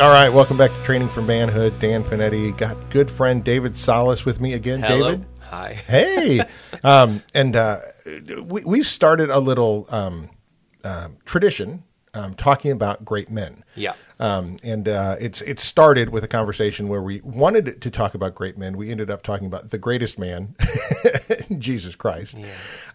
All right, welcome back to Training for Manhood. Dan Panetti got good friend David Solis with me again. Hello. David, Hi. hey, um, and uh, we, we've started a little um, uh, tradition um, talking about great men. Yeah. Um, and uh, it's it started with a conversation where we wanted to talk about great men. We ended up talking about the greatest man, Jesus Christ.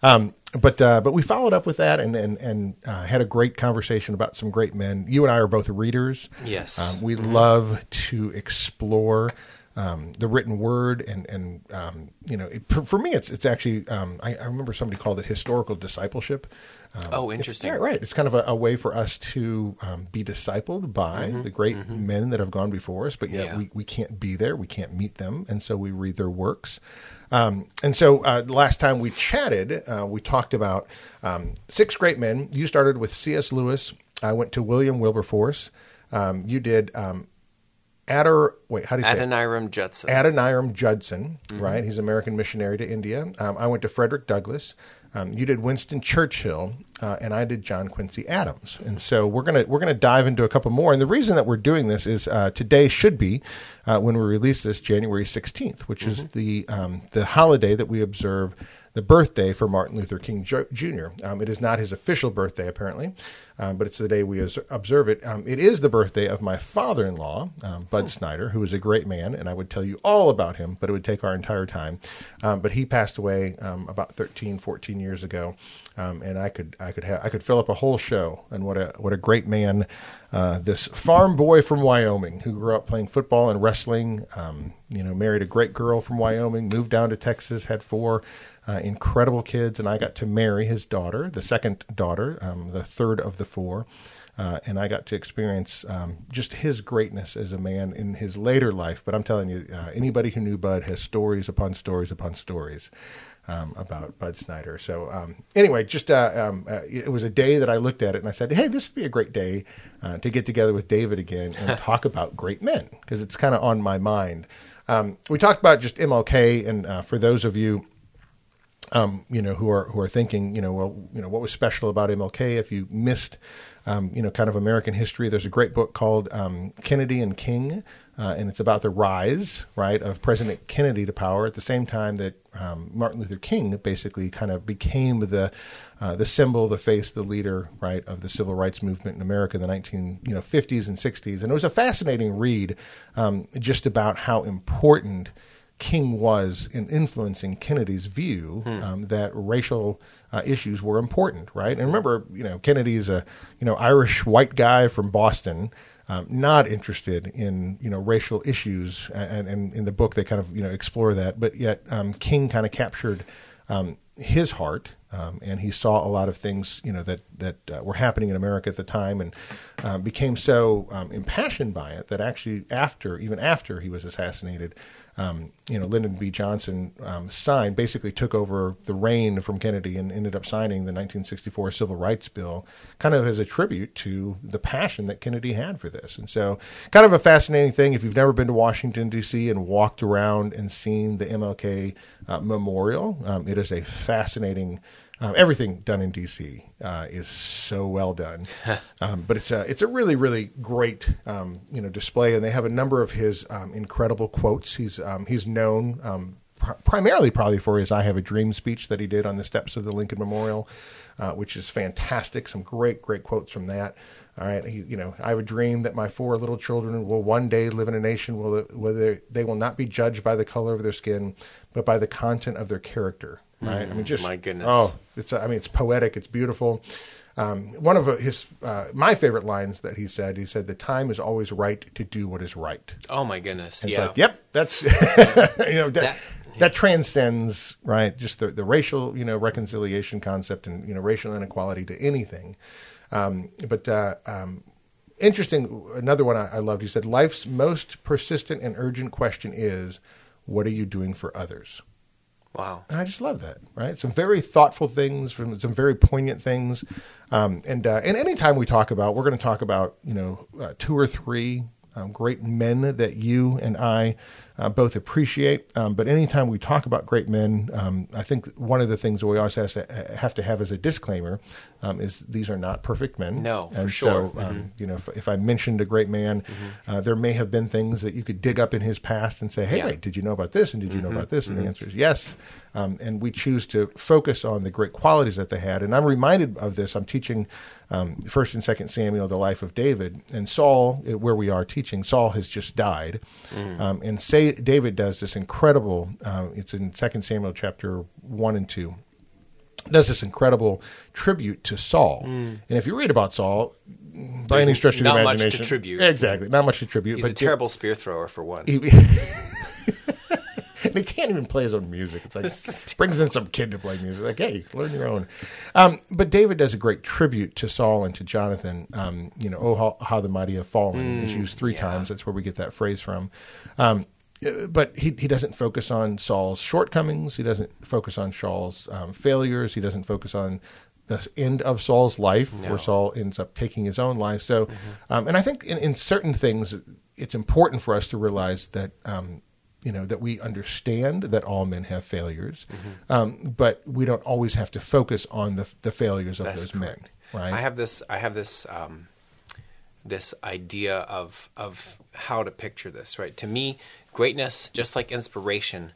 Um, but uh, but we followed up with that and and, and uh, had a great conversation about some great men. You and I are both readers. Yes. Um, we love to explore. Um, the written word and and um, you know it, for, for me it's it's actually um, I, I remember somebody called it historical discipleship. Um, Oh, it's- interesting. yeah, right. It's kind of a, a way for us to um, be discipled by the great men that have gone before us, but yet Mm-hmm. Yeah. we, we can't be there. We can't meet them. And so we read their works. Um, and so uh, last time we chatted, uh, we talked about um, six great men. You started with C.S. Lewis. I went to William Wilberforce. Um, you did um, Adder, wait, how do you say it? Adoniram Judson. Adoniram Judson, right? He's American missionary to India. Um, I went to Frederick Douglass. Um, you did Winston Churchill, uh, and I did John Quincy Adams. And so we're gonna we're gonna dive into a couple more. And the reason that we're doing this is uh, today should be uh, when we release this January sixteenth, which is the um, the holiday that we observe the birthday for Martin Luther King Jr. Um, it is not his official birthday, apparently, um, but it's the day we observe it. Um, it is the birthday of my father in law, um, Bud Snyder, who was a great man, and I would tell you all about him, but it would take our entire time. Um, but he passed away um, about 13, 14 years ago, um, and I could I could have I could fill up a whole show and what a what a great man uh, this farm boy from Wyoming who grew up playing football and wrestling. Um, you know, married a great girl from Wyoming, moved down to Texas, had four uh, incredible kids, and I got to marry his daughter, the second daughter, um, the third of the four. Uh, and I got to experience um, just his greatness as a man in his later life. But I'm telling you, uh, anybody who knew Bud has stories upon stories upon stories um, about Bud Snyder. So um, anyway, just uh, um, uh, it was a day that I looked at it and I said, "Hey, this would be a great day uh, to get together with David again and talk about great men because it's kind of on my mind." Um, we talked about just MLK, and uh, for those of you um, you know, who are who are thinking, you know, well, you know, what was special about MLK? If you missed, um, you know, kind of American history, there's a great book called um, Kennedy and King, uh, and it's about the rise, right, of President Kennedy to power at the same time that um, Martin Luther King basically kind of became the uh, the symbol, the face, the leader, right, of the civil rights movement in America in the 19 you know 50s and 60s, and it was a fascinating read, um, just about how important. King was in influencing Kennedy's view um, that racial uh, issues were important, right? And remember, you know, Kennedy's a you know Irish white guy from Boston, um, not interested in you know racial issues, and, and in the book they kind of you know explore that, but yet um, King kind of captured um, his heart, um, and he saw a lot of things you know that that uh, were happening in America at the time, and um, became so um, impassioned by it that actually after even after he was assassinated, um, you know Lyndon B. Johnson um, signed basically took over the reign from Kennedy and ended up signing the 1964 Civil Rights Bill, kind of as a tribute to the passion that Kennedy had for this, and so kind of a fascinating thing. If you've never been to Washington D.C. and walked around and seen the MLK uh, Memorial, um, it is a fascinating. Um, everything done in DC uh, is so well done, um, but it's a it's a really really great um, you know display, and they have a number of his um, incredible quotes. He's um, he's known um, pr- primarily probably for his "I Have a Dream" speech that he did on the steps of the Lincoln Memorial, uh, which is fantastic. Some great great quotes from that. All right, he, you know, I have a dream that my four little children will one day live in a nation where they will not be judged by the color of their skin, but by the content of their character. Right? I mean, just my goodness. Oh, it's I mean, it's poetic. It's beautiful. Um, one of his uh, my favorite lines that he said. He said, "The time is always right to do what is right." oh my goodness. It's yeah. like, yep, that's you know that, That- that transcends right just the, the racial you know reconciliation concept and you know racial inequality to anything. Um, but uh, um, interesting. Another one I, I loved. He said, "Life's most persistent and urgent question is, what are you doing for others?" Wow. And I just love that, right? Some very thoughtful things, from some very poignant things, um, and uh, and anytime we talk about, we're going to talk about you know uh, two or three um, great men that you and I uh, both appreciate. Um, but anytime we talk about great men, um, I think one of the things that we always to have, to have as a disclaimer um, is these are not perfect men. No, for and sure. So, um, Mm-hmm. you know, if, if I mentioned a great man, uh, there may have been things that you could dig up in his past and say, "Hey, Yeah. Mm-hmm. wait, did you know about this? And did you know about this?" And the answer is yes. Um, and we choose to focus on the great qualities that they had. And I'm reminded of this. I'm teaching um, First and Second Samuel, the life of David, and Saul, uh, where we are teaching. Saul has just died, um, and say David does this incredible. Uh, it's in Second Samuel chapter one and two does this incredible tribute to Saul. And if you read about Saul, by any stretch of the imagination, not much to tribute. Exactly, not much to tribute. He's a terrible spear thrower for one. He, and he can't even play his own music. It's like brings in some kid to play music. Like, hey, learn your own. Um, but David does a great tribute to Saul and to Jonathan. Um, you know, oh how, how the mighty have fallen is used three yeah. times. That's where we get that phrase from. Um, but he, he doesn't focus on Saul's shortcomings. He doesn't focus on Saul's um, failures. He doesn't focus on the end of Saul's life, No. where Saul ends up taking his own life. So, um, and I think in, in certain things, it's important for us to realize that um, you know that we understand that all men have failures, um, but we don't always have to focus on the the failures of That's those correct. men. Right? I have this. I have this. Um, this idea of of how to picture this. Right. To me, greatness, just like inspiration,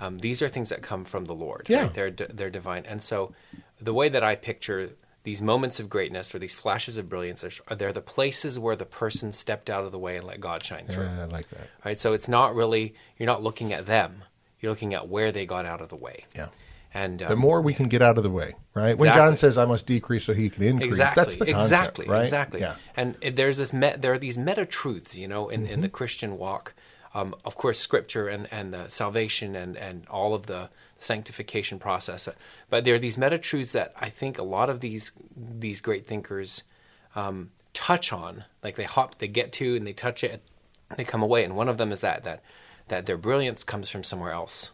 um, these are things that come from the Lord. Yeah. Right? They're they're divine. And so, the way that I picture these moments of greatness or these flashes of brilliance are they're the places where the person stepped out of the way and let God shine through. yeah, I like that. Right. So it's not really you're not looking at them. You're looking at where they got out of the way. Yeah. And um, The more we can get out of the way, right? When John says, "I must decrease so he can increase," exactly that's the concept, exactly right? exactly Yeah. and there's this me- there are these meta truths you know in, in the Mm-hmm. christian walk um, of course scripture and, and the salvation and, and all of the sanctification process but there are these meta truths that i think a lot of these these great thinkers um, touch on like they hop they get to and they touch it they come away and one of them is that that that their brilliance comes from somewhere else Yeah.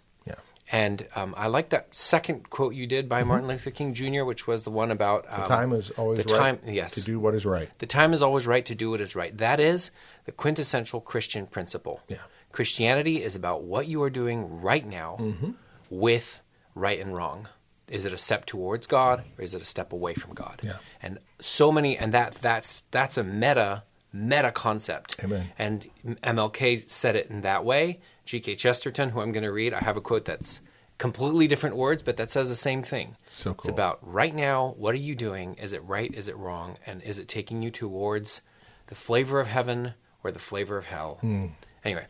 And um, I like that second quote you did by Martin Luther King Jr., which was the one about um, Mm-hmm. The time is always the right time. Yes, to do what is right. the time is always right to do what is right. That is the quintessential Christian principle. Yeah. Christianity is about what you are doing right now Mm-hmm. with right and wrong. Is it a step towards God or is it a step away from God? Yeah. And so many, and that that's that's a meta meta concept. Amen. And MLK said it in that way. G.K. Chesterton, who I'm going to read, I have a quote that's completely different words, but that says the same thing. So cool. It's about right now, what are you doing? Is it right? Is it wrong? And is it taking you towards the flavor of heaven or the flavor of hell? Anyway,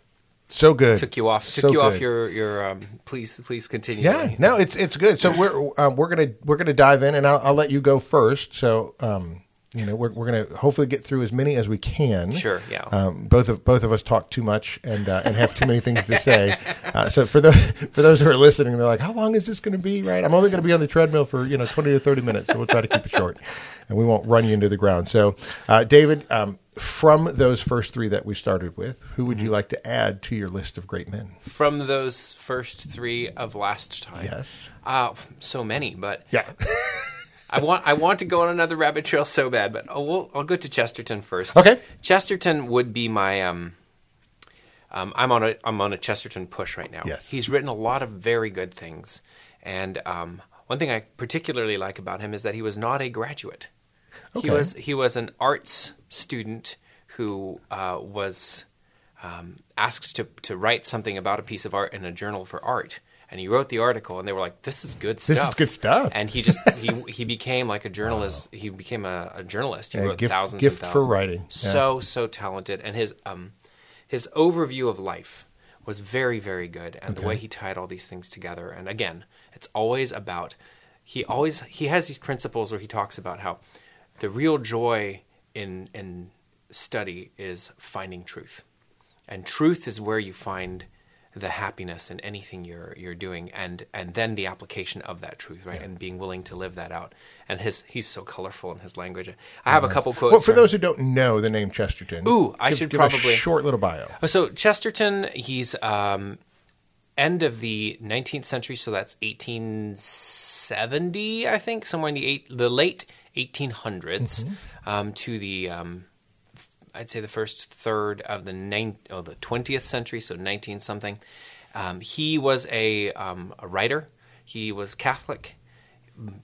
So good. took you off. Took So you off your your. Um, please, please continue. Yeah, no, it's it's good. So we're um, we're gonna we're gonna dive in, and I'll, I'll let you go first. So um, you know, we're we're gonna hopefully get through as many as we can. Sure, yeah. Um, both of both of us talk too much and uh, and have too many things to say. Uh, so for those for those who are listening, they're like, "How long is this going to be?" Right? I'm only going to be on the treadmill for you know 20 to 30 minutes, so we'll try to keep it short, and we won't run you into the ground. So, uh, David, um, from those first three that we started with, who would Mm-hmm. you like to add to your list of great men? From those first three of last time. Yes. Uh, so many, but Yeah. I want I want to go on another rabbit trail so bad, but I'll, we'll, I'll go to Chesterton first. Okay. Chesterton would be my um. Um, I'm on a I'm on a Chesterton push right now. Yes. he's written a lot of very good things, and um, one thing I particularly like about him is that he was not a graduate. Okay. He was he was an arts student who uh, was um, asked to to write something about a piece of art in a journal for art, and he wrote the article, and they were like, "This is good stuff. This is good stuff. And he just he he became like a journalist. He became a, a journalist. He Yeah, wrote gift- thousands gift and for thousands. writing. Yeah. So so talented, and his um his overview of life was very very good, and the way he tied all these things together. And again, it's always about he always he has these principles where he talks about how the real joy in in study is finding truth, and truth is where you find the happiness in anything you're you're doing, and and then the application of that truth, right, and being willing to live that out. And his he's so colorful in his language. I have a couple quotes. Well, for those who don't know the name Chesterton, Ooh, I give- should give probably- short little bio. So Chesterton, he's um, end of the 19th century, so that's 1870, I think, somewhere in the eight, the late 1800s um, to the um, I'd say the first third of the nine, oh, the 20th century, so 19 something. Um, he was a, um, a writer. He was Catholic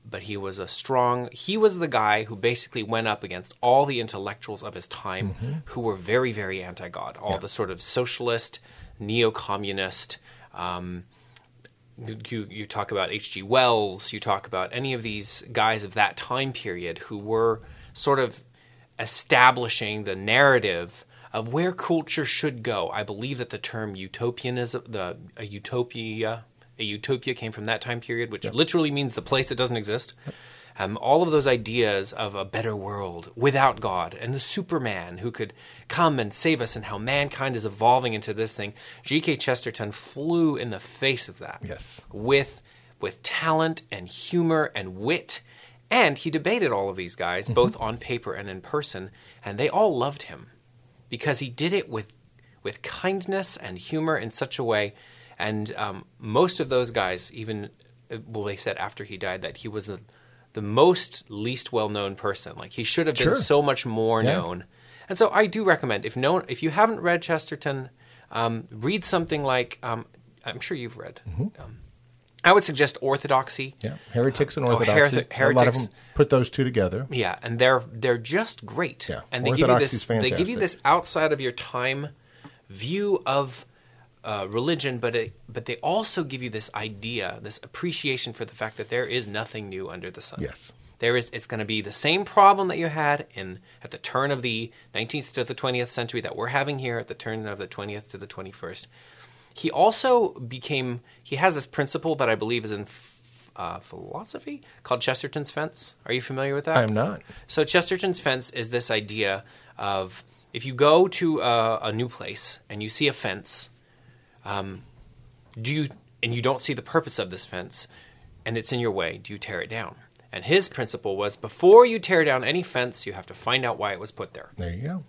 but he was a strong he was the guy who basically went up against all the intellectuals of his time who were very very anti-god all the sort of socialist neo-communist um, you, you talk about H.G. Wells, you talk about any of these guys of that time period who were sort of establishing the narrative of where culture should go. I believe that the term utopianism, the a utopia, a utopia came from that time period, which literally means the place that doesn't exist. Um, all of those ideas of a better world without God and the Superman who could come and save us and how mankind is evolving into this thing. G.K. Chesterton flew in the face of that Yes. with with talent and humor and wit. And he debated all of these guys, both on paper and in person, and they all loved him because he did it with with kindness and humor in such a way. And um, most of those guys, even uh, well, they said after he died that he was the the most least well known person. Like he should have been Sure. so much more Yeah. known. And so I do recommend if no if you haven't read Chesterton, um, read something like um, I'm sure you've read. Um, I would suggest Orthodoxy. Yeah, heretics and Oh, orthodoxy. hereth- a lot of them put those two together. Yeah, and they're they're just great. Yeah, and they give you this they give you this outside of your time view of uh, religion, but it, but they also give you this idea, this appreciation for the fact that there is nothing new under the sun. Yes. There is it's going to be the same problem that you had in at the turn of the 19th to the 20th century that we're having here at the turn of the 20th to the 21st. He also became he has this principle that I believe is in uh, philosophy called Chesterton's fence. Are you familiar with that? I'm not. So Chesterton's fence is this idea of if you go to a, a new place and you see a fence, um, do you and you don't see the purpose of this fence, and it's in your way, do you tear it down? And his principle was before you tear down any fence, you have to find out why it was put there There you go.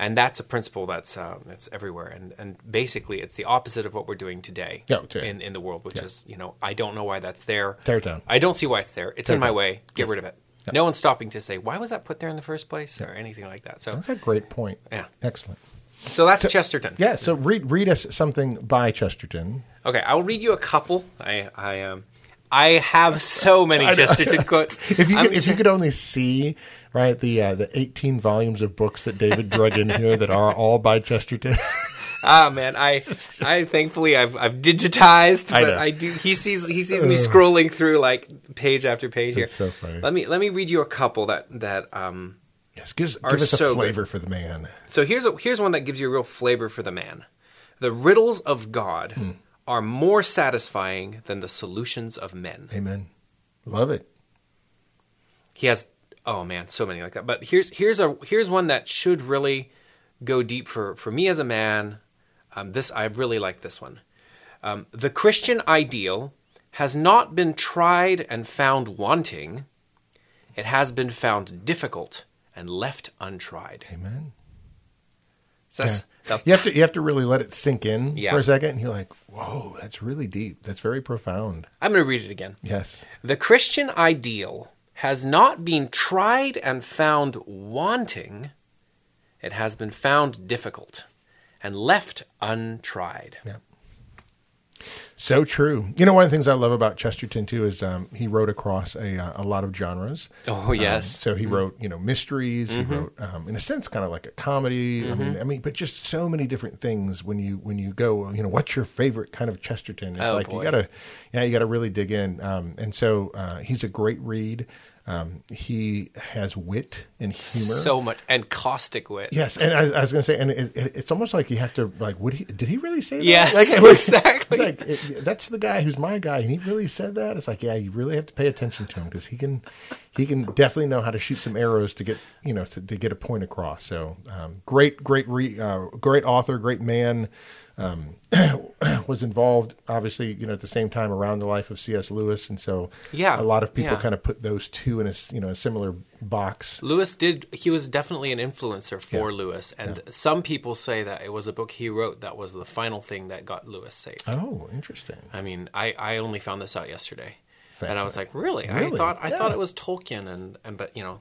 And that's a principle that's uh, that's everywhere. And and basically it's the opposite of what we're doing today Yeah, in in the world which is you know I don't know why that's there. Tear it down. I don't see why it's there. It's Tear in my down. way. Get rid of it. No one's stopping to say why was that put there in the first place? Or anything like that. So That's a great point. Yeah. Excellent. so that's Chesterton. Yeah, so read read us something by Chesterton. okay I'll read you a couple. I I um I have so many Chesterton quotes If you I'm could, if you could only see right the uh, the 18 volumes of books that David drug in here that are all by Chesterton. Ah man, I I thankfully I've I've digitized, I but know. I, do he sees he sees me scrolling through like page after page here. So funny. Let me let me read you a couple that that um yes, give, us- Are give us so a good. flavor for the man. so here's a here's one that gives you a real flavor for the man. The riddles of God Hmm. Are more satisfying than the solutions of men. Amen. Love it. He has oh man, so many like that. But here's here's a here's one that should really go deep for for me as a man. Um, this I really like this one. Um, the Christian ideal has not been tried and found wanting. It has been found difficult and left untried. Amen. So that's You have to you have to really let it sink in Yeah. for a second, and you're like, "Whoa, that's really deep. That's very profound." I'm going to read it again. Yes. The Christian ideal has not been tried and found wanting. It has been found difficult and left untried. Yeah. So true. You know, one of the things I love about Chesterton too is um, he wrote across a uh, a lot of genres. Oh, yes. Um, so he wrote, you know, mysteries. He wrote, um, in a sense, kind of like a comedy. I mean, I mean, but just so many different things. When you when you go, you know, what's your favorite kind of Chesterton? It's Oh, like boy. you gotta, yeah, you gotta really dig in. Um, and so uh, he's a great read. Um, he has wit and humor. So much and caustic wit. Yes, and I, I was going to say, and it, it, it's almost like you have to like, would he? Did he really say that? Yes, like, exactly. It's like it, that's the guy who's my guy, and he really said that. It's like, yeah, you really have to pay attention to him because he can, he can definitely know how to shoot some arrows to get, you know, to, to get a point across. So, um, great, great, re, uh, great author, great man. Um, was involved, obviously, you know, at the same time around the life of C.S. Lewis, and so Yeah, a lot of people yeah. kind of put those two in a you know a similar box. Lewis did. He was definitely an influencer for Yeah. Lewis, and some people say that it was a book he wrote that was the final thing that got Lewis saved. Oh, interesting. I mean, I, I only found this out yesterday, and I was like, Fascinating. really? I thought I Yeah. thought it was Tolkien, and, and but you know,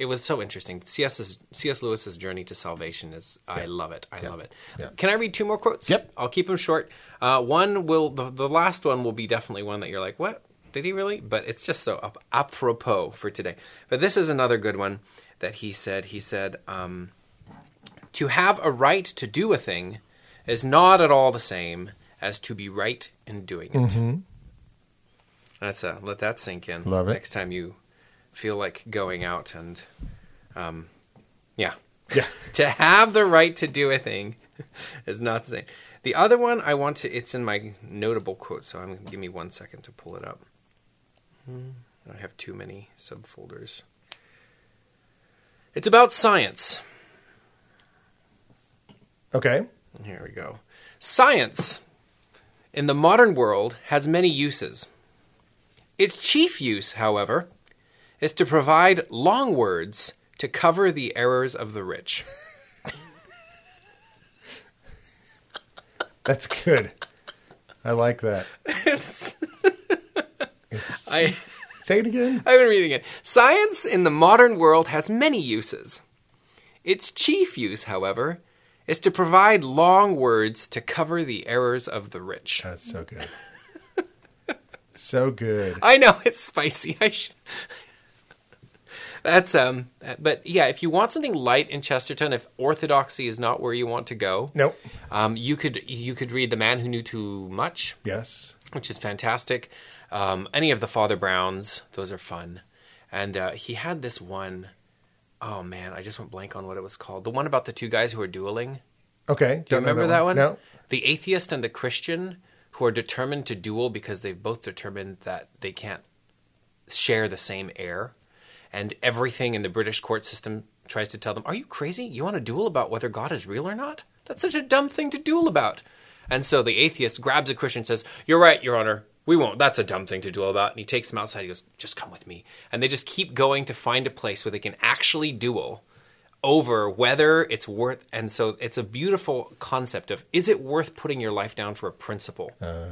it was so interesting. C.S. C.S. Lewis's journey to salvation is I love it. I love it. Yeah. Can I read two more quotes? Yep. I'll keep them short. Uh, one will the, the last one will be definitely one that you're like, what did he really? But it's just so ap- apropos for today. But this is another good one that he said. He said. Um, to have a right to do a thing is not at all the same as to be right in doing it. That's a let that sink in. Mm-hmm. Love it. Next time you feel like going out and, um, yeah, Yeah. to have the right to do a thing is not the same. The other one I want to. It's in my notable quote, so I'm give me one second to pull it up. Hmm, I have too many subfolders. It's about science. Okay. Here we go. Science in the modern world has many uses. Its chief use, however, is to provide long words to cover the errors of the rich. That's good. I like that. I, Say it again. I'm going to read it again. Science in the modern world has many uses. Its chief use, however, is to provide long words to cover the errors of the rich. That's so good. so good. I know it's spicy. I should. That's um, but yeah, if you want something light in Chesterton, if orthodoxy is not where you want to go, Nope. um, you could you could read The Man Who Knew Too Much, Yes. which is fantastic. Um, any of the Father Browns, those are fun. And uh, he had this one oh man, I just went blank on what it was called. The one about the two guys who are dueling. Okay. Do you remember that one? No. The atheist and the Christian who are determined to duel because they've both determined that they can't share the same air. And everything in the British court system tries to tell them, Are you crazy? You want to duel about whether God is real or not? That's such a dumb thing to duel about. And so the atheist grabs a Christian and says, You're right, Your Honor. We won't. That's a dumb thing to duel about. And he takes them outside. He goes, Just come with me. And they just keep going to find a place where they can actually duel over whether it's worth and so it's a beautiful concept of is it worth putting your life down for a principle uh.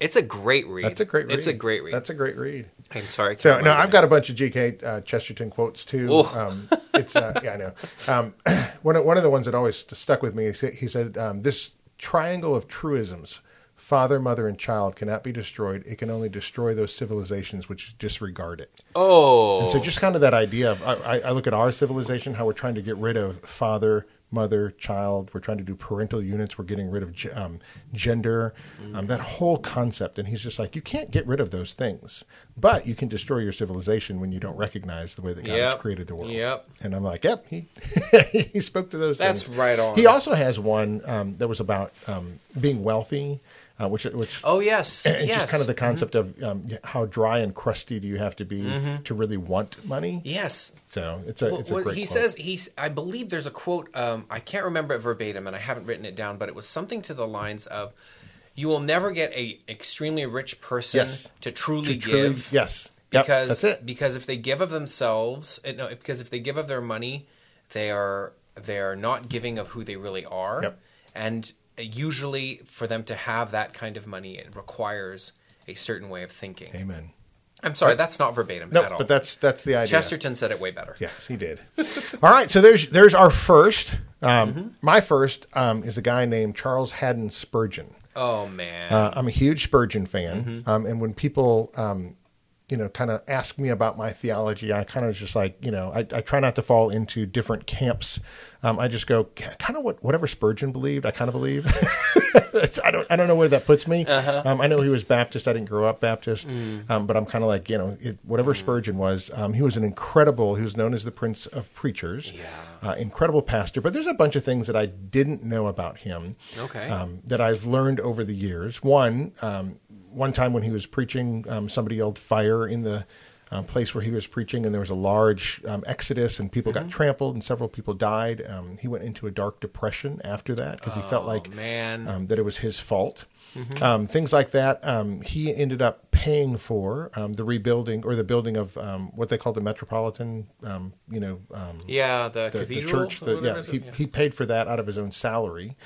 It's a great read That's a great read. it's a great read That's a great read. i'm sorry So no, I've got a bunch of G.K. Uh, Chesterton quotes too. Um, it's uh, yeah, I know. Um, one of, one of the ones that always stuck with me. He said, he said um, this triangle of truisms: father, mother, and child cannot be destroyed. It can only destroy those civilizations which disregard it. oh And so just kind of that idea of I, I- I look at our civilization, how we're trying to get rid of father, mother, child. We're trying to do parental units. We're getting rid of um, gender, um, that whole concept. And he's just like, you can't get rid of those things, but you can destroy your civilization when you don't recognize the way that God Yep. has created the world. Yep. And I'm like, yep, he he spoke to those. That's things. right on. He also has one um, that was about um, being wealthy. Uh, which, which oh yes and yes just kind of the concept of um, how dry and crusty do you have to be Mm-hmm. to really want money? yes So it's a Well, it's a what great he quote. says he's i believe there's a quote um, i can't remember it verbatim and i haven't written it down but it was something to the lines of you will never get a extremely rich person Yes. to truly To truly- give yes. Yep, because that's it. because if they give of themselves uh, no because if they give of their money they are they are not giving of who they really are Yep. and usually for them to have that kind of money it requires a certain way of thinking Amen. i'm sorry that's not verbatim No, at all but that's that's the idea. chesterton said it way better Yes, he did. All right, so there's there's our first. Um, Mm-hmm. My first um, is a guy named Charles Haddon Spurgeon. oh man Uh, I'm a huge Spurgeon fan, Mm-hmm. um, and when people, um, you know, kind of ask me about my theology, I kind of just like, you know, I, I try not to fall into different camps. Um, I just go kind of what whatever Spurgeon believed, I kind of believe. I don't I don't know where that puts me. Uh-huh. Um, I know he was Baptist. I didn't grow up Baptist, Mm. um, but I'm kind of like you know it, whatever Spurgeon was. Um, he was an incredible. He was known as the Prince of Preachers. Yeah. Uh, incredible pastor. But there's a bunch of things that I didn't know about him Okay. um, that I've learned over the years. One, um, one time when he was preaching, um, somebody yelled "fire" in the um, place where he was preaching, and there was a large um, exodus, and people Mm-hmm. got trampled, and several people died. Um, he went into a dark depression after that because he felt Oh, like man. um, that it was his fault. Um, things like that. Um, he ended up paying for um, the rebuilding or the building of um, what they call the Metropolitan. Um, you know, um, yeah, the, the, the cathedral. church. The, yeah, he, it? he paid for that out of his own salary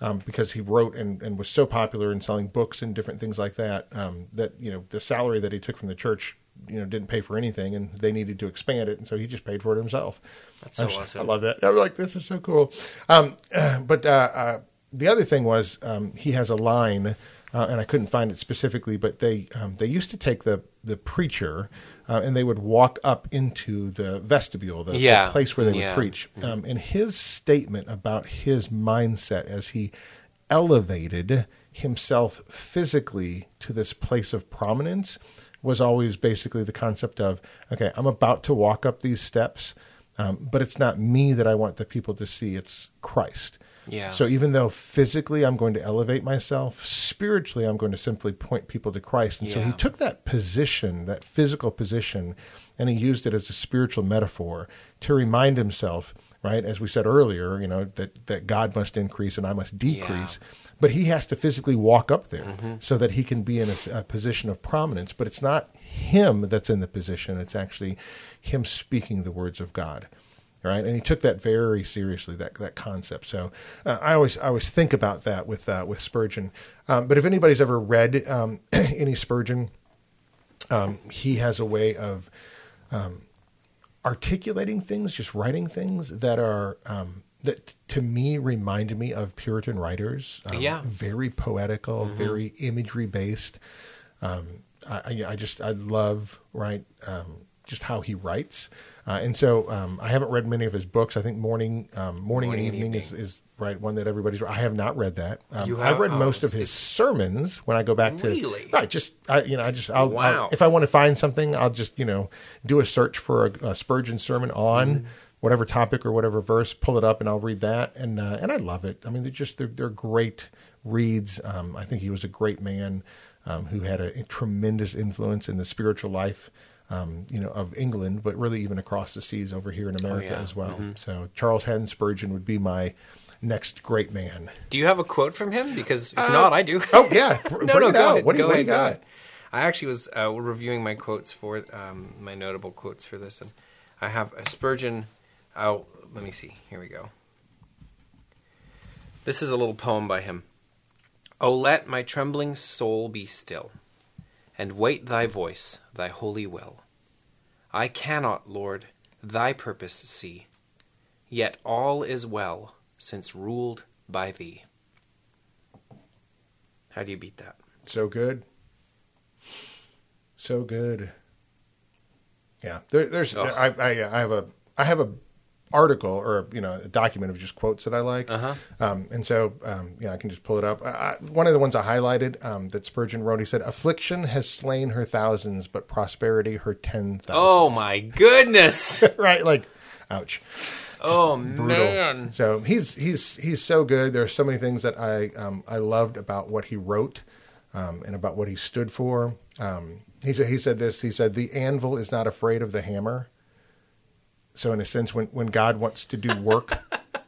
um, because he wrote and, and was so popular in selling books and different things like that. Um, that you know the salary that he took from the church, you know, didn't pay for anything, and they needed to expand it, and so he just paid for it himself. That's so I, just- awesome. I love that. I'm like, this is so cool. Um, but uh, uh, the other thing was um, he has a line. Uh, and I couldn't find it specifically, but they um, they used to take the the preacher uh, and they would walk up into the vestibule, the, the place where they would Yeah. preach. Um, and his statement about his mindset as he elevated himself physically to this place of prominence was always basically the concept of okay, I'm about to walk up these steps, um, but it's not me that I want the people to see, it's Christ. Yeah. So even though physically I'm going to elevate myself, spiritually I'm going to simply point people to Christ. And so he took that position, that physical position, and he used it as a spiritual metaphor to remind himself, right, as we said earlier, you know, that, that God must increase and I must decrease. But he has to physically walk up there so that he can be in a, a position of prominence. But it's not him that's in the position, it's actually him speaking the words of God right? And he took that very seriously that that concept. So uh, I always I always think about that with uh, with Spurgeon. Um, but if anybody's ever read um, any Spurgeon, um, he has a way of um, articulating things, just writing things that are. Um, that to me reminded me of Puritan writers. Um, Yeah. very poetical, very imagery based. Um, I, I just I love right um, just how he writes, uh, and so um, I haven't read many of his books. I think Morning um, Morning, Morning and and Evening, is, Evening. is right one that everybody's. I have not read that. Um, You I've read oh, most of his sermons when I go back to Really? right. Just I you know I just I'll, Wow. I'll if I want to find something I'll just you know do a search for a, a Spurgeon sermon on. Mm-hmm. Whatever topic or whatever verse, pull it up and I'll read that, and uh, and I love it. I mean, they're just they're, they're great reads. Um, I think he was a great man um, who had a, a tremendous influence in the spiritual life, um, you know, of England, but really even across the seas over here in America yeah. as well. So Charles Haddon Spurgeon would be my next great man. Do you have a quote from him? Because if not, I do. Oh yeah, no, bring no, it go out. ahead. What do you, go what ahead, you got? ahead. I actually was uh, reviewing my quotes for um, my notable quotes for this, and I have a Spurgeon. Oh, let me see. Here we go. This is a little poem by him. Oh, let my trembling soul be still, and wait thy voice, thy holy will. I cannot, Lord, thy purpose see, yet all is well, since ruled by thee. How do you beat that? So good. So good. Yeah, there, there's Ugh. I, I I have a I have a article or you know a document of just quotes that I like, Uh-huh. um, and so um, you know I can just pull it up. I, I, one of the ones I highlighted um, that Spurgeon wrote, he said, "Affliction has slain her thousands, but prosperity her ten thousands. Oh my goodness! right, like, ouch. Oh brutal. man! So he's he's he's so good. There are so many things that I um, I loved about what he wrote um, and about what he stood for. Um, he said he said this. He said the anvil is not afraid of the hammer. So in a sense, when when God wants to do work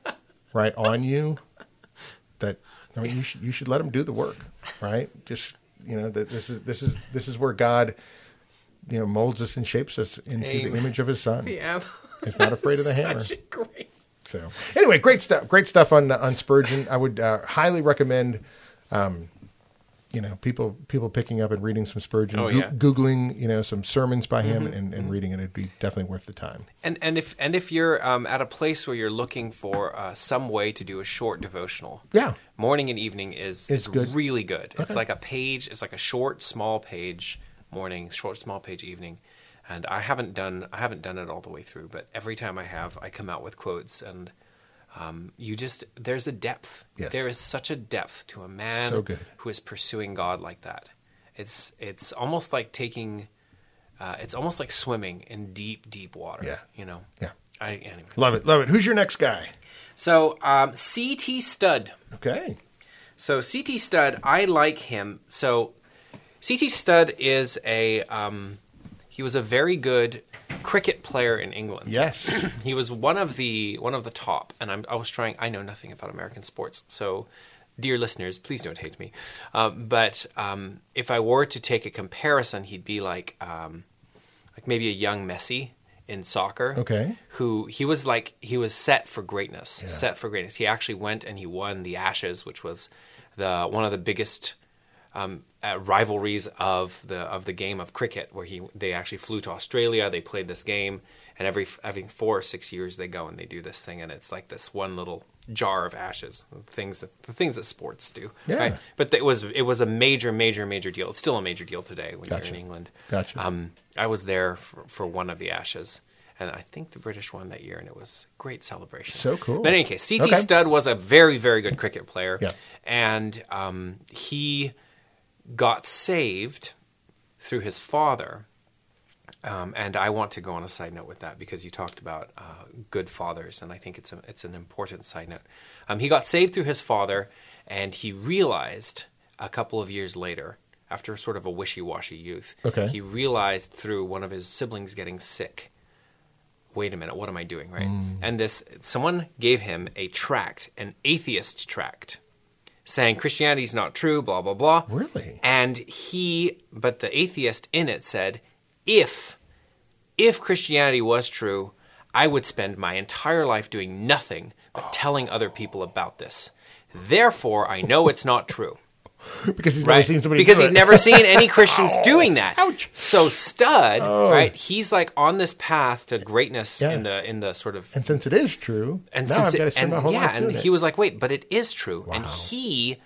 right on you, that I mean you should you should let him do the work, right? Just you know that this is this is this is where God you know molds us and shapes us into the image of His Son. Yeah, He's not afraid of the hammer. Such a great. So anyway, great stuff. Great stuff on on Spurgeon. I would uh, highly recommend. Um, you know, people people picking up and reading some Spurgeon, Oh, Goo- yeah. Mm-hmm, googling you know some sermons by him and, and reading it. It'd be definitely worth the time. And and if and if you're um, at a place where you're looking for uh, some way to do a short devotional, Yeah. morning and evening is It's is good. really good. It's like a page. It's like a short, small page morning, short, small page evening. And I haven't done I haven't done it all the way through, but every time I have, I come out with quotes, and um, you just there's a depth. Yes. There is such a depth to a man So who is pursuing God like that. It's it's almost like taking. Uh, it's almost like swimming in deep, deep water. Yeah. you know. Yeah, I anyway. love it, love it. Who's your next guy? So um, CT Studd. Okay, So CT Studd, I like him. So CT Studd is a um, he was a very good cricket player in England. Yes. he was one of the one of the top, and I'm, I was trying. I know nothing about American sports, so dear listeners, please don't hate me. Uh, but um, if I were to take a comparison, he'd be like um, like maybe a young Messi in soccer. Okay. Who he was like he was set for greatness, set for greatness. He actually went and he won the Ashes, which was the one of the biggest um, uh, rivalries of the of the game of cricket, where he they actually flew to Australia. They played this game, and every every four or six years they go and they do this thing, and it's like this one little jar of ashes, things that, the things that sports do. Yeah. Right? But it was it was a major, major, major deal. It's still a major deal today when Gotcha. you're in England. Gotcha. Um, I was there for, for one of the Ashes, and I think the British won that year, and it was a great celebration. So cool. But in any case, CT Okay. Studd was a very, very good cricket player, Yeah. and um, he got saved through his father. Um, and I want to go on a side note with that because you talked about uh, good fathers, and I think it's a, it's an important side note. Um, he got saved through his father, and he realized a couple of years later, after sort of a wishy-washy youth, Okay. he realized through one of his siblings getting sick. Wait a minute, what am I doing, right? And this someone gave him a tract, an atheist tract, saying Christianity is not true, blah blah blah. Really? And he, but the atheist in it said, if if Christianity was true, I would spend my entire life doing nothing but telling other people about this. Therefore, I know it's not true. because he's never seen somebody because he'd never seen any Christians doing that. ouch. So Studd, oh. right? He's like on this path to greatness Yeah. in the in the sort of And since it is true, and now since I've it- got to spend and my whole yeah, life and doing he it. was like, wait, but it is true. And he,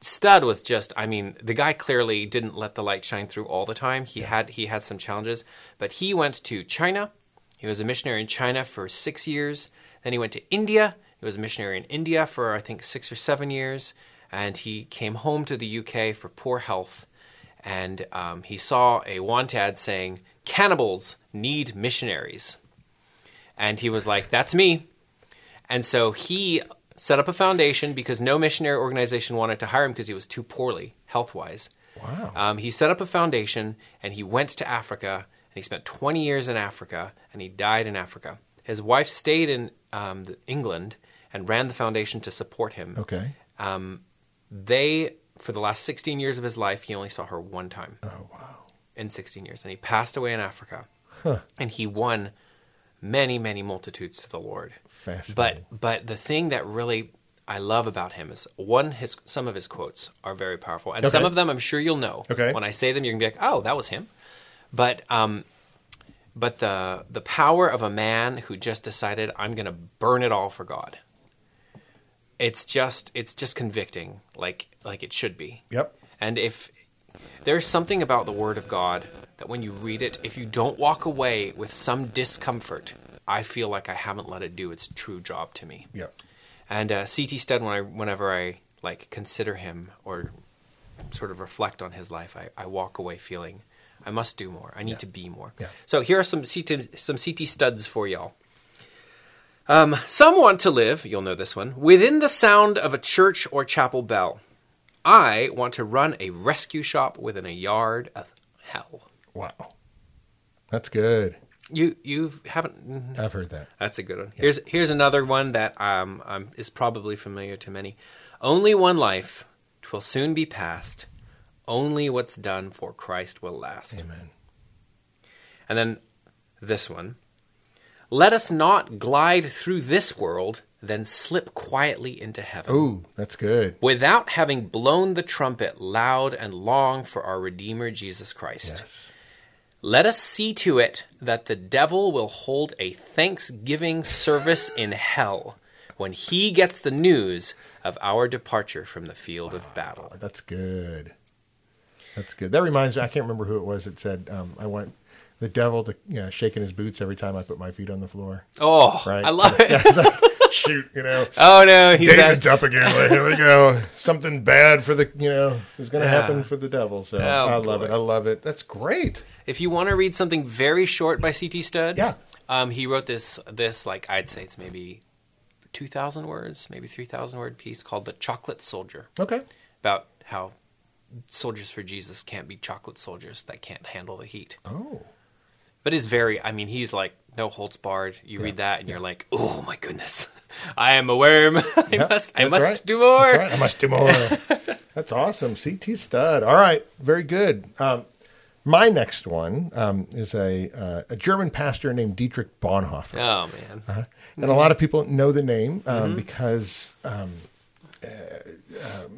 Studd was just, I mean, the guy clearly didn't let the light shine through all the time. He had he had some challenges, but he went to China. He was a missionary in China for six years. Then he went to India. He was a missionary in India for I think six or seven years, and he came home to the UK for poor health. And um, he saw a want ad saying, "Cannibals need missionaries," and he was like, "That's me." And so he set up a foundation because no missionary organization wanted to hire him because he was too poorly health wise. Wow. Um, he set up a foundation and he went to Africa and he spent 20 years in Africa and he died in Africa. His wife stayed in um, England and ran the foundation to support him. okay. Um, they, for the last 16 years of his life, he only saw her one time Oh wow. in 16 years. And he passed away in Africa. Huh. And he won many, many multitudes to the Lord. Fascinating. But but the thing that really I love about him is one his some of his quotes are very powerful, and some of them I'm sure you'll know. Okay. When I say them, you're gonna be like, oh, that was him. But um, but the the power of a man who just decided I'm gonna burn it all for God. It's just it's just convicting, like like it should be. Yep. And if there's something about the Word of God that when you read it, if you don't walk away with some discomfort, I feel like I haven't let it do its true job to me. Yep. And uh, C.T. Studd, when I, whenever I like consider him or sort of reflect on his life, I, I walk away feeling I must do more. I need to be more. Yeah. So here are some CT, some CT Studds for y'all. Um, some want to live, you'll know this one, within the sound of a church or chapel bell. I want to run a rescue shop within a yard of hell. Wow. That's good. You you haven't I've heard that. That's a good one. Here's here's another one that um, um is probably familiar to many. Only one life, twill soon be past. Only what's done for Christ will last. Amen. And then this one. Let us not glide through this world, then slip quietly into heaven. Ooh, that's good. Without having blown the trumpet loud and long for our Redeemer Jesus Christ. Yes. Let us see to it that the devil will hold a thanksgiving service in hell when he gets the news of our departure from the field of battle. That's good. That's good. That reminds me. I can't remember who it was that said, um, "I want the devil to you know, shaking his boots every time I put my feet on the floor." Oh, Right? I love it. Yeah, like, shoot, you know. Oh no, he's David's that. up again. Like, here we go. Something bad for the you know is going to Yeah. happen for the devil. So Oh, I love boy. it. I love it. That's great. If you want to read something very short by C.T. Studd, Yeah. um, he wrote this this like I'd say it's maybe two thousand words, maybe three thousand word piece called "The Chocolate Soldier." Okay. about how soldiers for Jesus can't be chocolate soldiers that can't handle the heat. Oh, but it's very. I mean, he's like no holds barred. You read that and you're like, oh my goodness, I am a worm. I must. I must right. do more. That's right. I must do more. That's awesome. CT Studd. All right, very good. Um, my next one um, is a uh, a German pastor named Dietrich Bonhoeffer. Oh man. Uh-huh. And a lot of people know the name um, Mm-hmm. because um,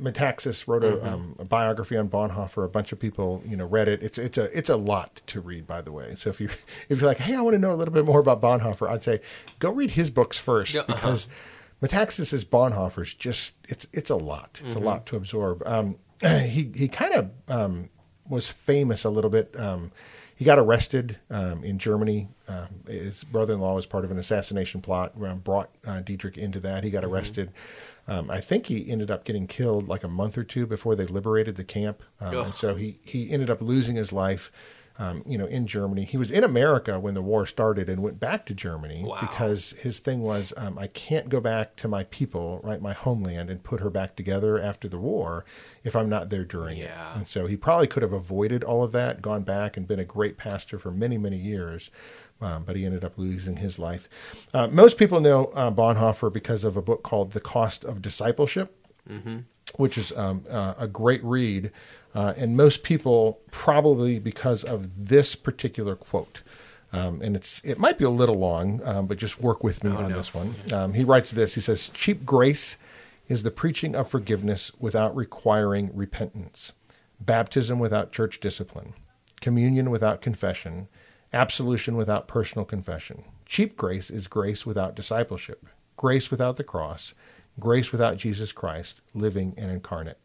Metaxas wrote a, Mm-hmm. um, a biography on Bonhoeffer. A bunch of people, you know, read it. It's it's a it's a lot to read, by the way. So if you if you're like, hey, I want to know a little bit more about Bonhoeffer, I'd say go read his books first Yeah, uh-huh. because Metaxas's Bonhoeffer's just it's it's a lot. It's Mm-hmm. a lot to absorb. Um, he he kind of um, was famous a little bit. Um, he got arrested um, in Germany. Um, his brother-in-law was part of an assassination plot. Brought uh, Dietrich into that. He got arrested. Um, I think he ended up getting killed like a month or two before they liberated the camp. Um, and so he he ended up losing his life. Um, you know, in Germany, he was in America when the war started and went back to Germany Wow. because his thing was, um, I can't go back to my people, right, my homeland, and put her back together after the war if I'm not there during it. And so he probably could have avoided all of that, gone back and been a great pastor for many, many years. Um, but he ended up losing his life. Uh, most people know uh, Bonhoeffer because of a book called The Cost of Discipleship which is um, uh, a great read. Uh, and most people probably because of this particular quote. Um, and it's it might be a little long, um, but just work with me on this one. Um, he writes this. He says, "Cheap grace is the preaching of forgiveness without requiring repentance, baptism without church discipline, communion without confession, absolution without personal confession. Cheap grace is grace without discipleship, grace without the cross, grace without Jesus Christ, living and incarnate.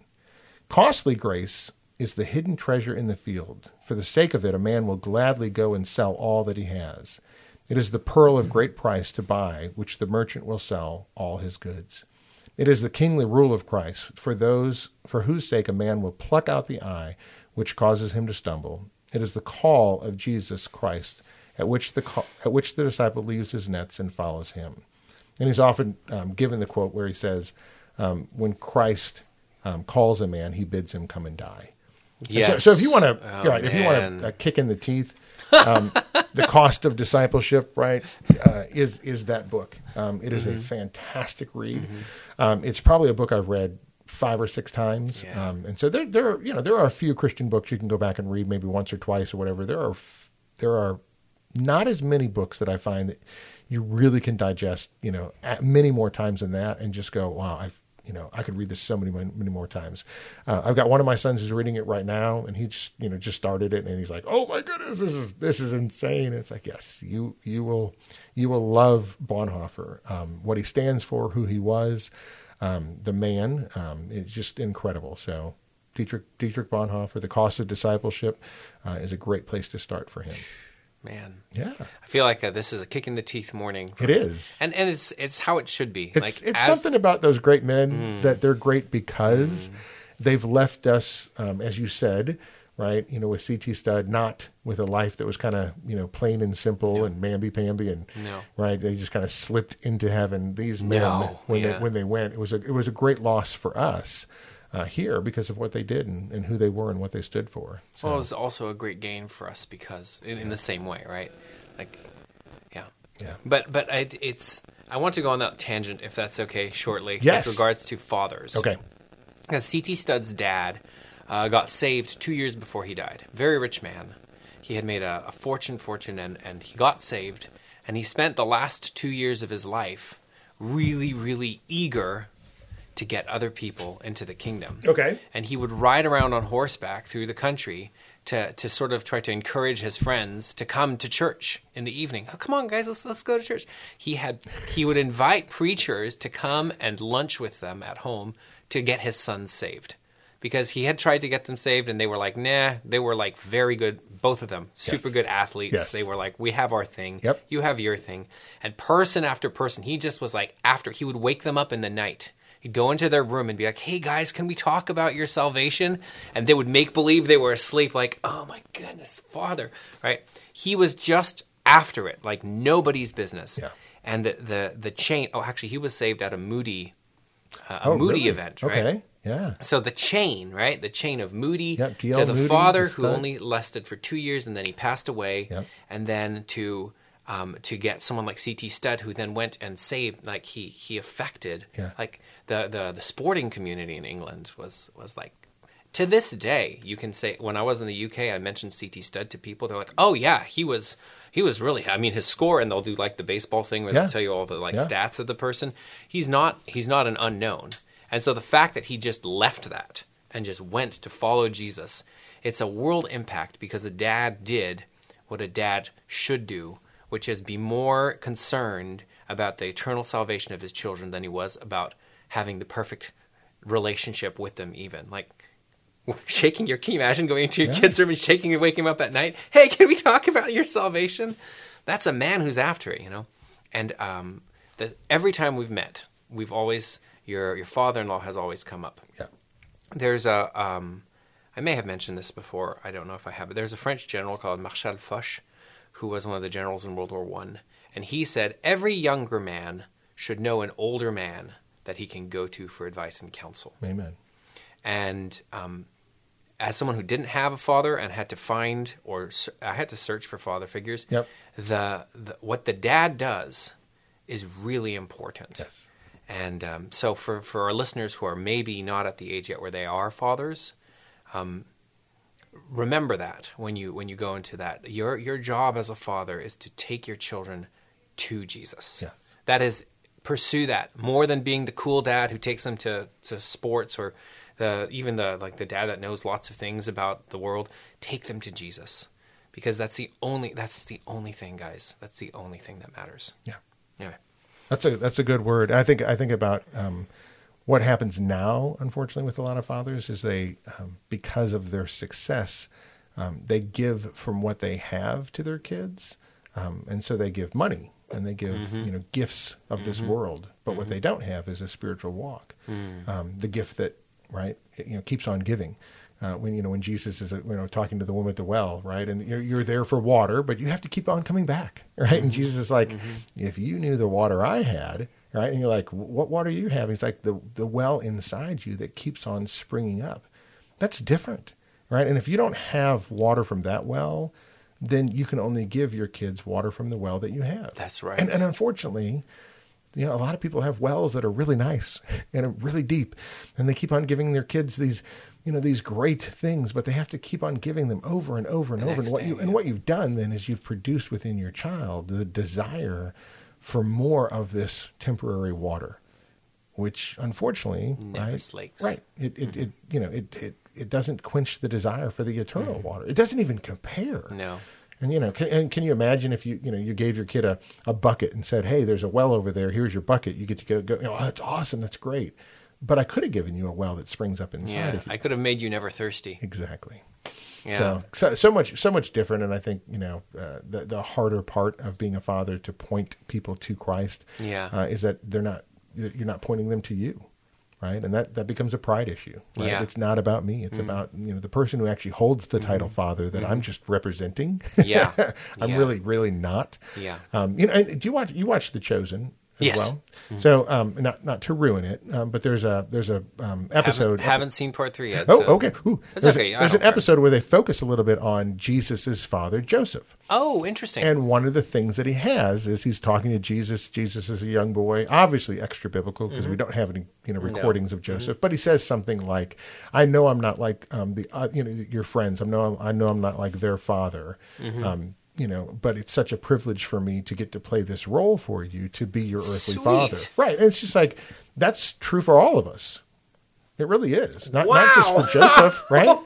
Costly grace is the hidden treasure in the field. For the sake of it, a man will gladly go and sell all that he has. It is the pearl of great price to buy, which the merchant will sell all his goods. It is the kingly rule of Christ for those for whose sake a man will pluck out the eye which causes him to stumble. It is the call of Jesus Christ at which the at which the disciple leaves his nets and follows him. And he's often um, given the quote where he says, um, "When Christ um, calls a man, he bids him come and die." And Yes. So, so if you want to, Oh, right, if you want man. a, a kick in the teeth, um, the cost of discipleship, right, uh, is is that book. Um, it is Mm-hmm. a fantastic read. Um, it's probably a book I've read five or six times, Yeah. um, and so there there are, you know there are a few Christian books you can go back and read maybe once or twice or whatever. There are f- there are not as many books that I find that you really can digest, you know, many more times than that, and just go, wow, I've, you know, I could read this so many, many more times. Uh, I've got one of my sons who's reading it right now, and he just, you know, just started it, and he's like, oh my goodness, this is this is insane. It's like, yes, you you will you will love Bonhoeffer, um, what he stands for, who he was, um, the man. Um, it's just incredible. So. Dietrich, Dietrich Bonhoeffer, The Cost of Discipleship, uh, is a great place to start for him. Man. Yeah, I feel like uh, this is a kick in the teeth morning. it is. And and it's it's how it should be. It's like it's as- Mm. something about those great men that they're great because they've left us, um, as you said, right? You know, with CT Studd, not with a life that was kind of you know plain and simple and mamby pamby and No. right. They just kind of slipped into heaven. These men No, when yeah. they when they went, it was a it was a great loss for us. Uh, here because of what they did and, and who they were and what they stood for. So, Well, it was also a great gain for us because in, in the same way, right? Like, yeah, yeah. But but I, it's I want to go on that tangent if that's okay shortly. Yes. With regards to fathers. Okay. Because CT Studd's dad uh, got saved two years before he died. Very rich man. He had made a, a fortune, fortune, and, and he got saved. And he spent the last two years of his life really, really eager to get other people into the kingdom. Okay. And he would ride around on horseback through the country to, to sort of try to encourage his friends to come to church in the evening. Oh, come on, guys, let's let's go to church. He had he would invite preachers to come and lunch with them at home to get his sons saved. Because he had tried to get them saved and they were like, nah, they were like very good, both of them, super good athletes. Yes. They were like, we have our thing, Yep. you have your thing. And person after person, he just was like, after, he would wake them up in the night. He'd go into their room and be like, hey guys, can we talk about your salvation? And they would make believe they were asleep, like, oh my goodness, Father, right? He was just after it, like nobody's business. Yeah. And the, the, the chain, oh, actually, he was saved at a Moody, uh, a Oh, Moody really? event, right? Okay. Yeah. So the chain, right? The chain of Moody Yep, to the Moody, father who only lasted for two years and then he passed away, Yep. and then to um, to get someone like C.T. Studd who then went and saved, like he he affected, Yeah. like the, the the sporting community in England was was like. To this day, you can say when I was in the UK, I mentioned CT Studd to people. They're like, "Oh yeah, he was he was really. I mean, his score, and they'll do like the baseball thing where Yeah. they'll tell you all the like Yeah. stats of the person. He's not he's not an unknown. And so the fact that he just left that and just went to follow Jesus, it's a world impact because a dad did what a dad should do, which is be more concerned about the eternal salvation of his children than he was about having the perfect relationship with them even. Like shaking your can you imagine going into your kid's room and shaking and waking him up at night? Hey, can we talk about your salvation? That's a man who's after it, you know. And um, the, every time we've met, we've always your your father-in-law has always come up. Yeah. There's a um, I may have mentioned this before. I don't know if I have, but there's a French general called Marshal Foch, who was one of the generals in World War One, and he said every younger man should know an older man that he can go to for advice and counsel. Amen. And um, as someone who didn't have a father and had to find or I had to search for father figures, Yep. the, the what the dad does is really important. Yes. And um, so for for our listeners who are maybe not at the age yet where they are fathers, um, remember that when you when you go into that your your job as a father is to take your children to Jesus. Yeah. That is pursue that more than being the cool dad who takes them to, to sports or the even the like the dad that knows lots of things about the world. Take them to Jesus because that's the only that's the only thing, guys. That's the only thing that matters. Yeah. Anyway, That's a that's a good word. I think I think about um, what happens now. Unfortunately, with a lot of fathers, is they um, because of their success, um, they give from what they have to their kids, um, and so they give money and they give you know gifts of this world. But what they don't have is a spiritual walk, um, the gift that right you know keeps on giving. Uh, when you know when Jesus is uh, you know talking to the woman at the well, right, and you're, you're there for water, but you have to keep on coming back, right? And Jesus is like, if you knew the water I had, right, and you're like, what water are you having? It's like the the well inside you that keeps on springing up. That's different, right? And if you don't have water from that well, then you can only give your kids water from the well that you have. That's right. And, and unfortunately, you know, a lot of people have wells that are really nice and really deep, and they keep on giving their kids these, you know, these great things, but they have to keep on giving them over and over and over. And what day, you and what you've done then is you've produced within your child the desire for more of this temporary water, which unfortunately, Never right, slakes. right, it, it, mm-hmm. it you know, it, it it doesn't quench the desire for the eternal mm-hmm. water. It doesn't even compare. no. And you know, can, and can you imagine if you you know you gave your kid a, a bucket and said, "Hey, there's a well over there. Here's your bucket. You get to go. go you know, oh, that's awesome. That's great." But I could have given you a well that springs up inside Yeah, of you. I could have made you never thirsty. exactly. Yeah. So, so so much so much different. And I think you know uh, the the harder part of being a father to point people to Christ. Yeah. Uh, is that they're not you're not pointing them to you. Right, and that, that becomes a pride issue. Right? Yeah. Mm. It's not about me. It's about you know the person who actually holds the title father that I'm just representing. Mm-hmm. Yeah. I'm Yeah. really, really not. Yeah. Um, you know, and do you watch you watch The Chosen as Yes. well? So, um, not not to ruin it, um, but there's a there's a um, episode. Haven't, haven't seen part three yet. oh, so- okay. Ooh, That's there's okay, A, there's an care. episode where they focus a little bit on Jesus's father Joseph. Oh, interesting. And one of the things that he has is he's talking to Jesus. Jesus is a young boy, obviously extra biblical because Mm-hmm. we don't have any you know recordings of Joseph. But he says something like, "I know I'm not like um, the uh, you know your friends. I know I know I'm not like their father. You know, but it's such a privilege for me to get to play this role for you to be your earthly Sweet. father. Right? And it's just like that's true for all of us. It really is not not just for Joseph, right? Oh,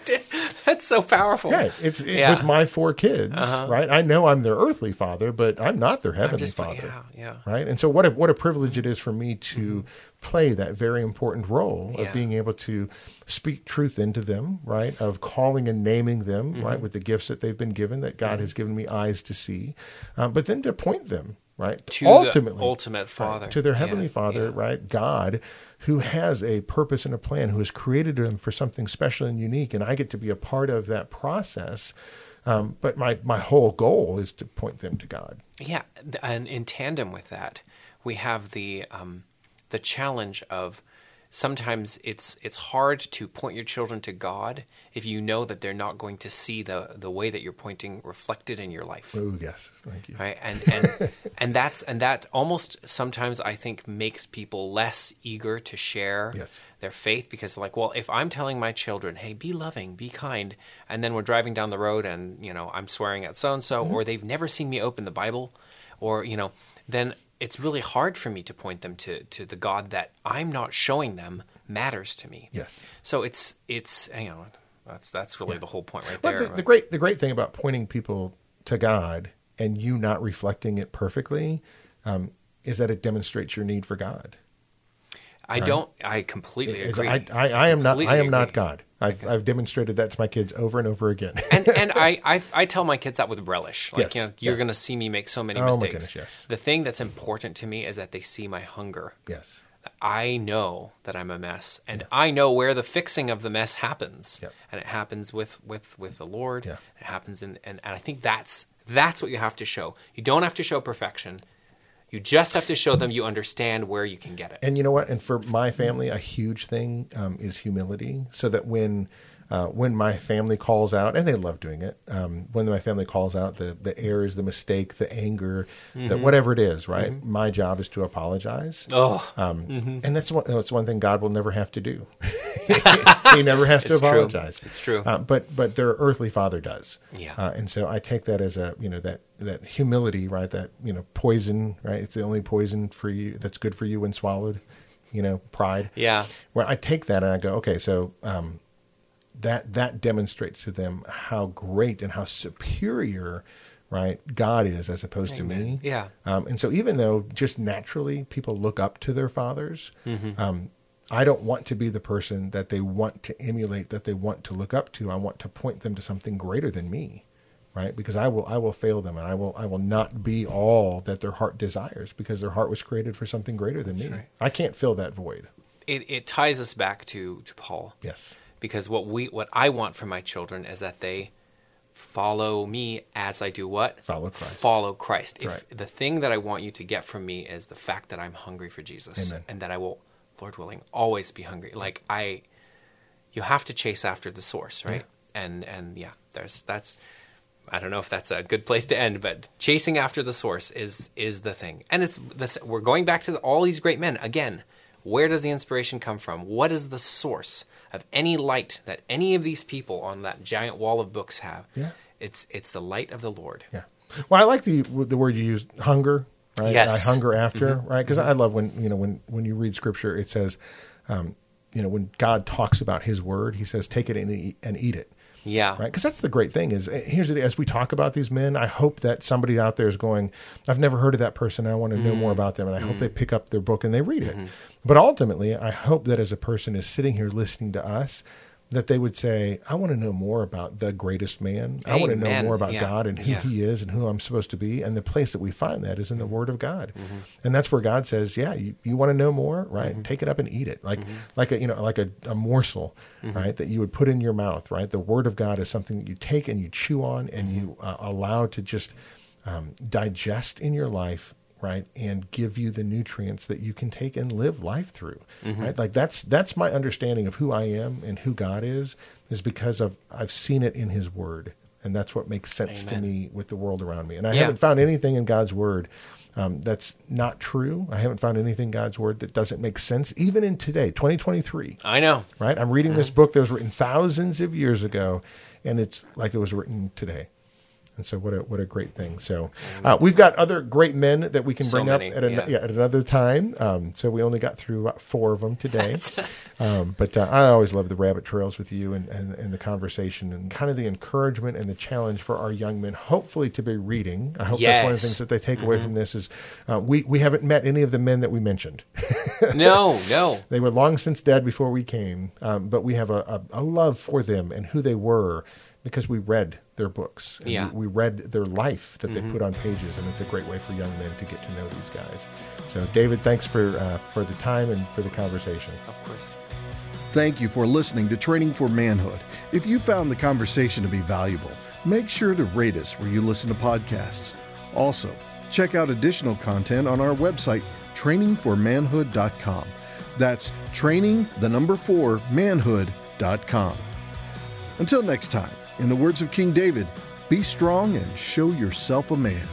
That's so powerful. Yeah, It's it, Yeah. with my four kids, right? I know I'm their earthly father, but I'm not their heavenly just- father. yeah, yeah. Right. And so what a what a privilege it is for me to play that very important role Yeah. of being able to speak truth into them, right? Of calling and naming them, Mm-hmm. right, with the gifts that they've been given, that God has given me eyes to see, um, but then to point them, right, To the ultimately ultimate right, Father. to their heavenly Yeah, Father, yeah. right, God, who has a purpose and a plan, who has created them for something special and unique, and I get to be a part of that process. Um, but my my whole goal is to point them to God. Yeah, and in tandem with that, we have the um, the challenge of sometimes it's it's hard to point your children to God if you know that they're not going to see the the way that you're pointing reflected in your life. Oh yes, thank you. Right, and and and that's and that almost sometimes I think makes people less eager to share Yes. their faith because like, well, if I'm telling my children, hey, be loving, be kind, and then we're driving down the road and you know I'm swearing at so and so, or they've never seen me open the Bible, or you know, then it's really hard for me to point them to to the God that I'm not showing them matters to me. Yes. So it's it's you know that's that's really the whole point right But there. the, the great the great thing about pointing people to God and you not reflecting it perfectly um, is that it demonstrates your need for God. I don't. I completely agree. I, I, I am not I am not. God. I've I've demonstrated that to my kids over and over again. and and I, I I tell my kids that with relish. Like Yes, you know, you're yeah. going to see me make so many Oh, my mistakes. goodness, yes. The thing that's important to me is that they see my hunger. yes. I know that I'm a mess, and I know where the fixing of the mess happens, Yep. and it happens with with with the Lord. Yeah. It happens in, and and I think that's that's what you have to show. You don't have to show perfection. You just have to show them you understand where you can get it. And you know what? And for my family, a huge thing um, is humility. So that when uh, when my family calls out, and they love doing it, um, when my family calls out the the errors, the mistake, the anger, that whatever it is, right? My job is to apologize. oh, Um, And that's one, that's one thing God will never have to do. he never has to It's true. apologize. It's true. Uh, but but their earthly father does. Yeah. Uh, and so I take that as a you know that that humility, right? That you know poison, right? It's the only poison for you that's good for you when swallowed. You know, pride. yeah. Where I take that and I go, okay, so um, that that demonstrates to them how great and how superior, right, God is as opposed to me. Yeah. Um, and so even though just naturally people look up to their fathers, Mm-hmm. um, I don't want to be the person that they want to emulate, that they want to look up to. I want to point them to something greater than me, right? Because I will I will fail them, and I will I will not be all that their heart desires, because their heart was created for something greater than me. right. I can't fill that void. It it ties us back to to Paul. Yes. Because what we what I want for my children is that they follow me as I do what Follow Christ. Follow Christ. If Right. the thing that I want you to get from me is the fact that I'm hungry for Jesus Amen. and that I will, Lord willing, always be hungry. Like I, you have to chase after the source, right? And and yeah, there's that's. I don't know if that's a good place to end, but chasing after the source is is the thing, and it's this. We're going back to the, all these great men again. Where does the inspiration come from? What is the source of any light that any of these people on that giant wall of books have? Yeah. It's it's the light of the Lord. Yeah. Well, I like the the word you used, hunger. Right. Yes. I hunger after. Right. Because I love when you know when when you read Scripture, it says, um, you know, when God talks about His word, He says, "Take it and eat, and eat it." Yeah. Right. Because that's the great thing is eh, here's the as we talk about these men, I hope that somebody out there is going, I've never heard of that person. I want to know more mm. about them, and I hope they mm. pick up their book and they read it. Mm-hmm. But ultimately, I hope that as a person is sitting here listening to us. That they would say, I want to know more about the greatest man. I want to know more about Yeah. God and who Yeah. He is and who I'm supposed to be. And the place that we find that is in the Mm-hmm. Word of God, and that's where God says, "Yeah, you, you want to know more, right? Mm-hmm. Take it up and eat it, like like a you know like a, a morsel, Mm-hmm. right? That you would put in your mouth, right? The Word of God is something that you take and you chew on and you Mm-hmm. uh, allow to just um, digest in your life, right? And give you the nutrients that you can take and live life through, Mm-hmm. right? Like that's that's my understanding of who I am and who God is is because of I've seen it in His Word, and that's what makes sense Amen. to me with the world around me. And I Yeah. haven't found anything in God's Word um, that's not true. I haven't found anything in God's Word that doesn't make sense, even in today, 2023. I know. Right? I'm reading this book that was written thousands of years ago, and it's like it was written today. And so, what a what a great thing! So, uh, we've got other great men that we can So bring many, up at, an, yeah. yeah, at another time. Um, so we only got through four of them today, um, but uh, I always love the rabbit trails with you and, and and the conversation and kind of the encouragement and the challenge for our young men. Hopefully, to be reading. I hope that's one of the things that they take away from this is uh, we we haven't met any of the men that we mentioned. No, no. They were long since dead before we came, um, but we have a, a, a love for them and who they were because we read their books. And Yeah. Mm-hmm. we, we read their life that they put on pages, and it's a great way for young men to get to know these guys. So, David, thanks for uh, for the time and for the conversation. Of course. Thank you for listening to Training for Manhood. If you found the conversation to be valuable, make sure to rate us where you listen to podcasts. Also, check out additional content on our website, trainingformanhood.com. That's training the number 4 manhood.com. Until next time, in the words of King David, be strong and show yourself a man.